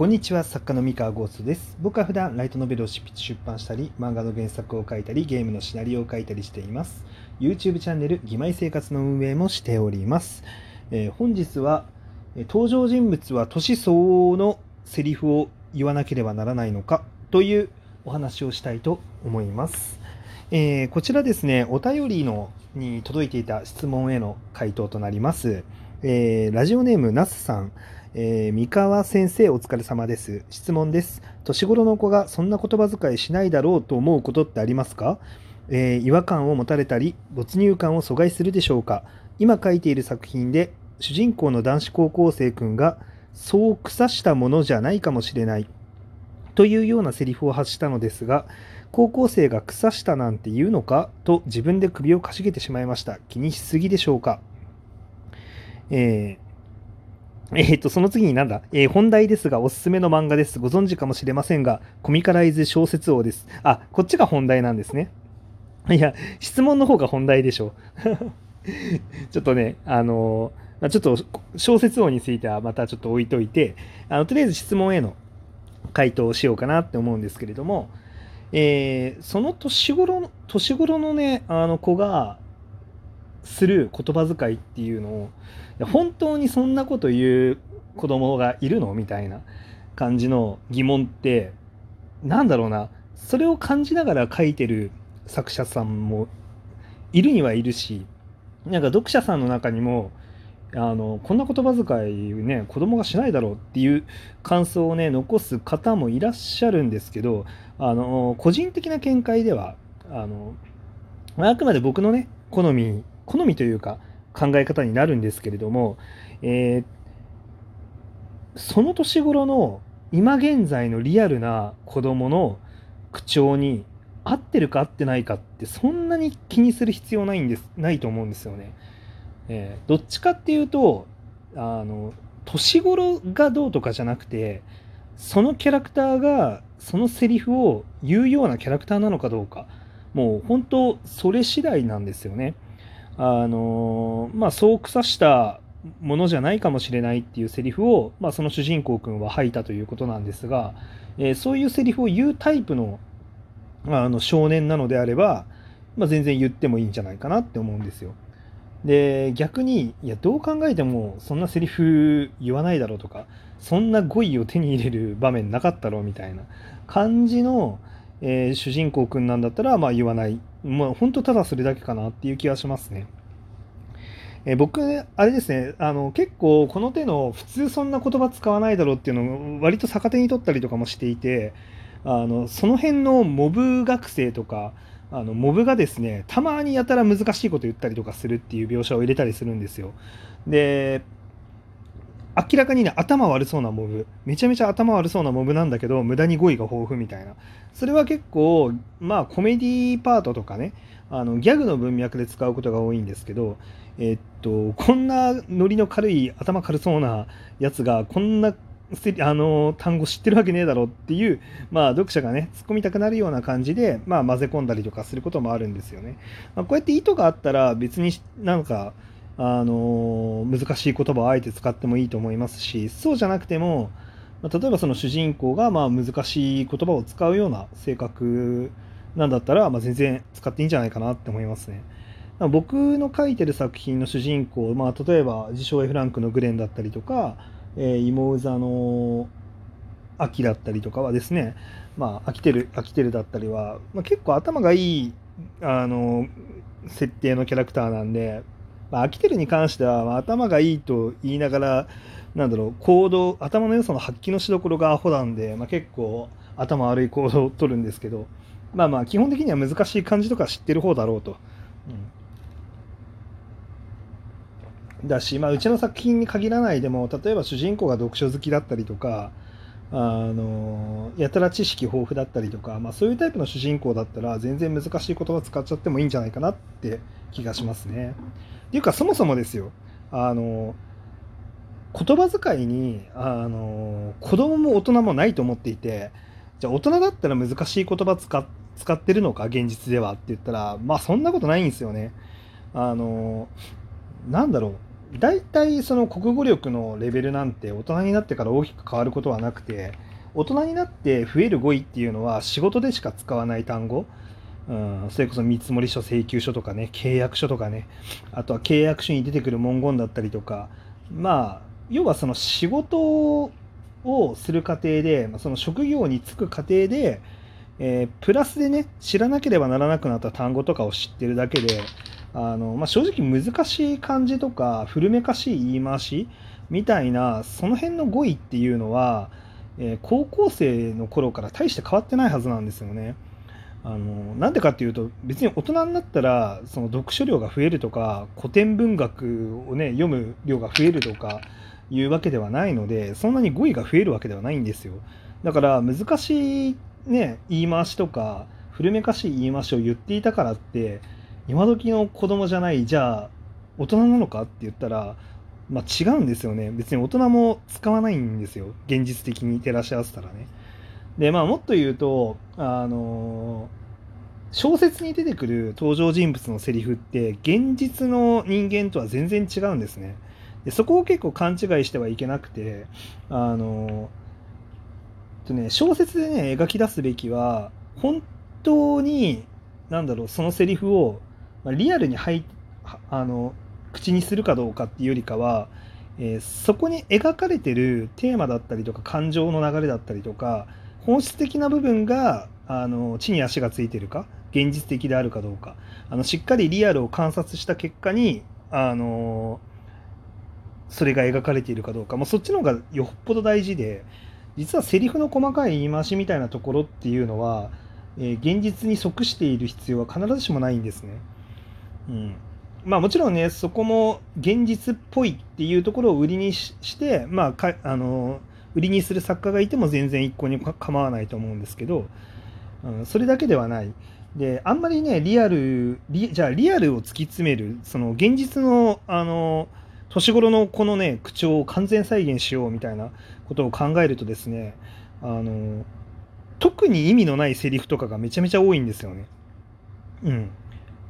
こんにちは作家の三河ゴーストです。僕は普段ライトノベルを執筆出版したり漫画の原作を書いたりゲームのシナリオを書いたりしています。YouTube チャンネル「義妹生活」の運営もしております、えー、本日は登場人物は年相応のセリフを言わなければならないのかというお話をしたいと思います、えー、こちらですねお便りのに届いていた質問への回答となります、えー、ラジオネームなすさん。えー、三河先生お疲れ様です。質問です。年頃の子がそんな言葉遣いしないだろうと思うことってありますか、えー、違和感を持たれたり、没入感を阻害するでしょうか？今書いている作品で、主人公の男子高校生くんが、そう腐したものじゃないかもしれない。というようなセリフを発したのですが、高校生が腐したなんて言うのか？と自分で首をかしげてしまいました。気にしすぎでしょうか？えーえー、っと、その次になんだ、えー、本題ですが、おすすめの漫画です。ご存知かもしれませんが、コミカライズ小説王です。あ、こっちが本題なんですね。いや、質問の方が本題でしょ。ちょっとね、あのー、ちょっと小説王についてはまたちょっと置いといて、あのとりあえず質問への回答をしようかなって思うんですけれども、えー、その年頃の、年頃のね、あの子がする言葉遣いっていうのを、本当にそんなこと言う子供がいるのみたいな感じの疑問ってなんだろうな。それを感じながら書いてる作者さんもいるにはいるしなんか読者さんの中にもあのこんな言葉遣いね子供がしないだろうっていう感想をね残す方もいらっしゃるんですけどあの個人的な見解ではあのあくまで僕のね好み好みというか考え方になるんですけれども、えー、その年頃の今現在のリアルな子供の口調に合ってるか合ってないかってそんなに気にする必要ないんですないと思うんですよね。えー、どっちかっていうとあの年頃がどうとかじゃなくてそのキャラクターがそのセリフを言うようなキャラクターなのかどうかもう本当それ次第なんですよね。あのまあ、そう腐したものじゃないかもしれないっていうセリフを、まあ、その主人公くんは吐いたということなんですが、えー、そういうセリフを言うタイプのあの少年なのであれば、まあ、全然言ってもいいんじゃないかなって思うんですよ。で逆にいやどう考えてもそんなセリフ言わないだろうとかそんな語彙を手に入れる場面なかったろうみたいな感じの、えー、主人公くんなんだったらまあ言わないまあ、本当ただそれだけかなっていう気がしますね。え僕、あれですね、あの結構この手の普通そんな言葉使わないだろうっていうのを割と逆手に取ったりとかもしていて、あのその辺のモブ学生とか、あのモブがですね、たまにやたら難しいこと言ったりとかするっていう描写を入れたりするんですよ。で、明らかにね、頭悪そうなモブ、めちゃめちゃ頭悪そうなモブなんだけど、無駄に語彙が豊富みたいな。それは結構、まあ、コメディパートとかね、あのギャグの文脈で使うことが多いんですけど、え、っと、こんなノリの軽い、頭軽そうなやつが、こんなあの単語知ってるわけねえだろっていう、まあ、読者がね突っ込みたくなるような感じで、まあ、混ぜ込んだりとかすることもあるんですよね。まあ、こうやって意図があったら別になんかあの難しい言葉をあえて使ってもいいと思いますしそうじゃなくても例えばその主人公がまあ難しい言葉を使うような性格なんだったら、まあ、全然使っていいんじゃないかなって思いますね。僕の書いてる作品の主人公、まあ、例えば自称 F ランクのグレンだったりとか、えー、芋座の秋だったりとかはですね、まあ、飽きてる飽きてるだったりは、まあ、結構頭がいいあの設定のキャラクターなんでまあ、飽きてるに関しては、まあ、頭がいいと言いながら、なんだろう、行動、頭の良さの発揮のしどころがアホなんで、まあ、結構頭悪い行動を取るんですけど、まあまあ、基本的には難しい漢字とか知ってる方だろうと。うん、だし、まあ、うちの作品に限らないでも、例えば主人公が読書好きだったりとか、あのやたら知識豊富だったりとか、まあ、そういうタイプの主人公だったら全然難しい言葉使っちゃってもいいんじゃないかなって気がしますね。っていうかそもそもですよあの言葉遣いにあの子供も大人もないと思っていてじゃあ大人だったら難しい言葉使使ってるのか現実ではって言ったらまあそんなことないんですよね。あのなんだろう大体その国語力のレベルなんて大人になってから大きく変わることはなくて大人になって増える語彙っていうのは仕事でしか使わない単語、うん、それこそ見積書請求書とかね契約書とかね。あとは契約書に出てくる文言だったりとか。まあ要はその仕事をする過程で、その職業に就く過程で、えー、プラスでね知らなければならなくなった単語とかを知ってるだけであの、まあ、正直難しい漢字とか古めかしい言い回しみたいなその辺の語彙っていうのは、えー、高校生の頃から大して変わってないはずなんですよね。あのなんでかっていうと別に大人になったらその読書量が増えるとか古典文学をね読む量が増えるとかいうわけではないのでそんなに語彙が増えるわけではないんですよだから難しいね言い回しとか古めかしい言い回しを言っていたからって今時の子供じゃないじゃあ大人なのかって言ったらまあ、違うんですよね。別に大人も使わないんですよ。現実的に照らし合わせたらね。でまあもっと言うとあの小説に出てくる登場人物のセリフって現実の人間とは全然違うんですね。でそこを結構勘違いしてはいけなくてあのとね小説でね描き出すべきは本当になんだろうそのセリフをまリアルに入あの口にするかどうかっていうよりかは、えー、そこに描かれてるテーマだったりとか感情の流れだったりとか本質的な部分があの地に足がついてるか現実的であるかどうかあのしっかりリアルを観察した結果にあのそれが描かれているかどうか、もうそっちの方がよっぽど大事で実はセリフの細かい言い回しみたいなところっていうのは、えー、現実に即している必要は必ずしもないんですね。うんまあもちろんねそこも現実っぽいっていうところを売りにしてまあかあの売りにする作家がいても全然一向に構わないと思うんですけど、うん、それだけではない。であんまりねリアルじゃあリアルを突き詰めるその現実のあの年頃のこのね口調を完全再現しようみたいなことを考えるとですねあの特に意味のないセリフとかがめちゃめちゃ多いんですよね。うん、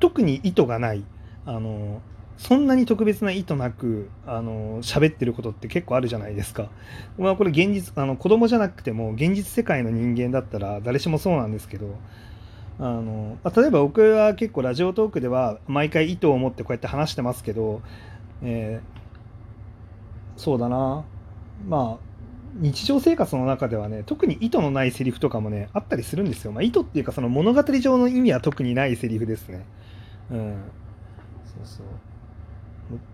特に意図がないあのそんなに特別な意図なくあの喋ってることって結構あるじゃないですか。まあこれ現実あの子供じゃなくても現実世界の人間だったら誰しもそうなんですけどあの例えば僕は結構ラジオトークでは毎回意図を持ってこうやって話してますけど、えー、そうだなまあ日常生活の中ではね特に意図のないセリフとかもねあったりするんですよ。まあ、意図っていうかその物語上の意味は特にないセリフですね。うん、そうそう。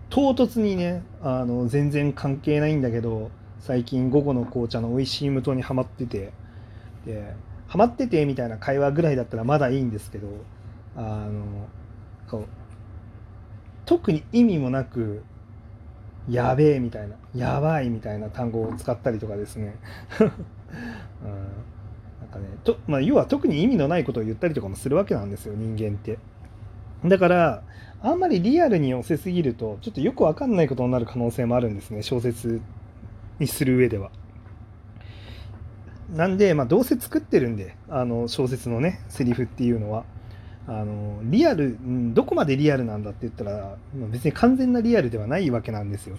唐突にねあの全然関係ないんだけど最近午後の紅茶の美味しい無糖にはまってて。でハマっててみたいな会話ぐらいだったらまだいいんですけどあのこう特に意味もなくやべえみたいなやばいみたいな単語を使ったりとかですね、うん、なんかねと、まあ、要は特に意味のないことを言ったりとかもするわけなんですよ人間って。だからあんまりリアルに寄せすぎるとちょっとよくわかんないことになる可能性もあるんですね小説にする上では。なんで、まあ、どうせ作ってるんであの小説のねセリフっていうのは。あのリアルどこまでリアルなんだって言ったら別に完全なリアルではないわけなんですよ。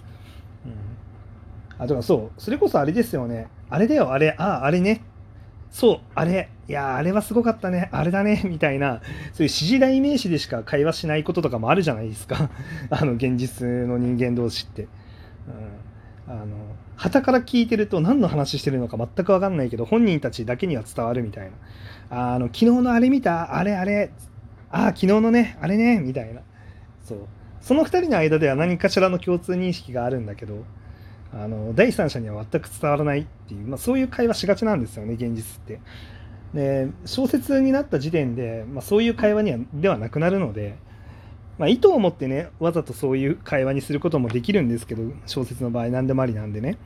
うん、あとはそうそれこそあれですよね。あれだよあれあああれね。そうあれ。いやあれはすごかったね。あれだね。みたいな。そういう指示代名詞でしか会話しないこととかもあるじゃないですか。あの現実の人間同士って。うん、あの旗から聞いてると何の話してるのか全く分かんないけど本人たちだけには伝わるみたいな。あの昨日のあれ見た？あれあれ。ああ昨日のね。あれね。みたいな。そう。その2人の間では何かしらの共通認識があるんだけどあの第三者には全く伝わらないっていう、まあ、そういう会話しがちなんですよね現実って。で小説になった時点で、まあ、そういう会話にはではなくなるのでまあ、意図を持ってねわざとそういう会話にすることもできるんですけど小説の場合何でもありなんでね、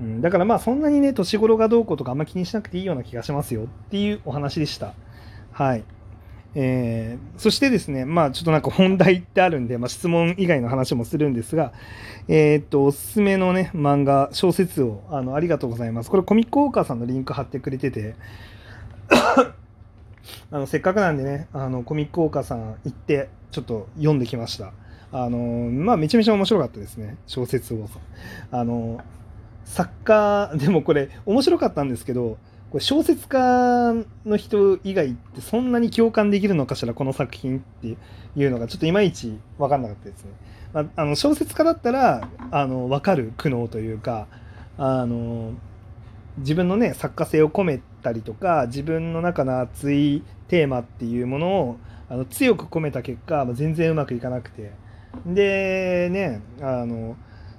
うん、だからまあそんなにね年頃がどうこうとかあんま気にしなくていいような気がしますよっていうお話でした。はい。えー、そしてですねまあちょっとなんか本題ってあるんで、まあ、質問以外の話もするんですがえー、っとおすすめのね漫画小説をあのありがとうございます。これコミックウォーカーさんのリンク貼ってくれてて あのせっかくなんでねあのコミックウォーカーさん行ってちょっと読んできました。あのまあめちゃめちゃ面白かったですね小説をあの作家でもこれ面白かったんですけどこれ小説家の人以外ってそんなに共感できるのかしらこの作品っていうのがちょっといまいち分かんなかったですね。まあ、あの小説家だったらあの分かる苦悩というかあの自分のね作家性を込めたりとか自分の中の熱いテーマっていうものをあの強く込めた結果、まあ、全然うまくいかなくて。でねあの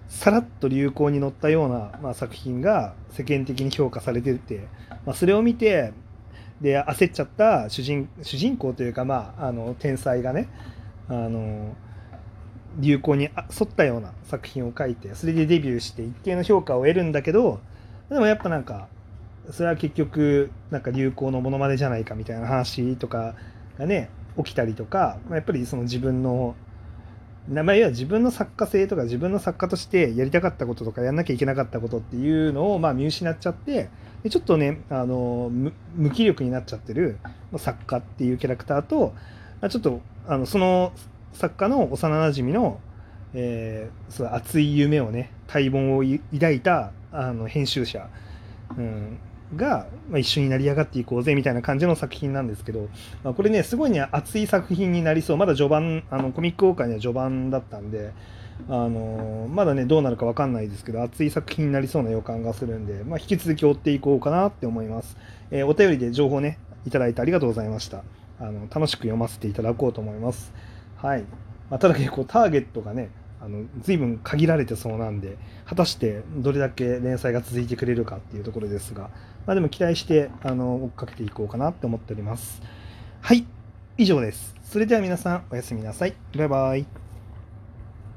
さらっと流行に乗ったような、まあ、作品が世間的に評価されてて、まあ、それを見てで焦っちゃった主人主人公というか、まあ、あの天才がねあの流行に沿ったような作品を書いてそれでデビューして一定の評価を得るんだけどでもやっぱなんかそれは結局なんか流行のものまねじゃないかみたいな話とかがね起きたりとかやっぱりその自分の名前は自分の作家性とか自分の作家としてやりたかったこととかやんなきゃいけなかったことっていうのをまあ見失っちゃってでちょっとねあの無気力になっちゃってる作家っていうキャラクターとちょっとあのその作家の幼なじみの、えー、そ熱い夢をね待望を抱いたあの編集者、うん、が、まあ、一緒に成り上がっていこうぜみたいな感じの作品なんですけど、まあ、これねすごいね熱い作品になりそう。まだ序盤あのコミックウォーカーには序盤だったんであのまだねどうなるか分かんないですけど熱い作品になりそうな予感がするんで、まあ、引き続き追っていこうかなって思います、えー、お便りで情報ねいただいてありがとうございました。あの楽しく読ませていただこうと思います。はい、まあ、ただ結構ターゲットがねあの随分限られてそうなんで果たしてどれだけ連載が続いてくれるかっていうところですが、まあ、でも期待してあの追っかけていこうかなって思っております。はい以上です。それでは皆さんおやすみなさい。バイバイ。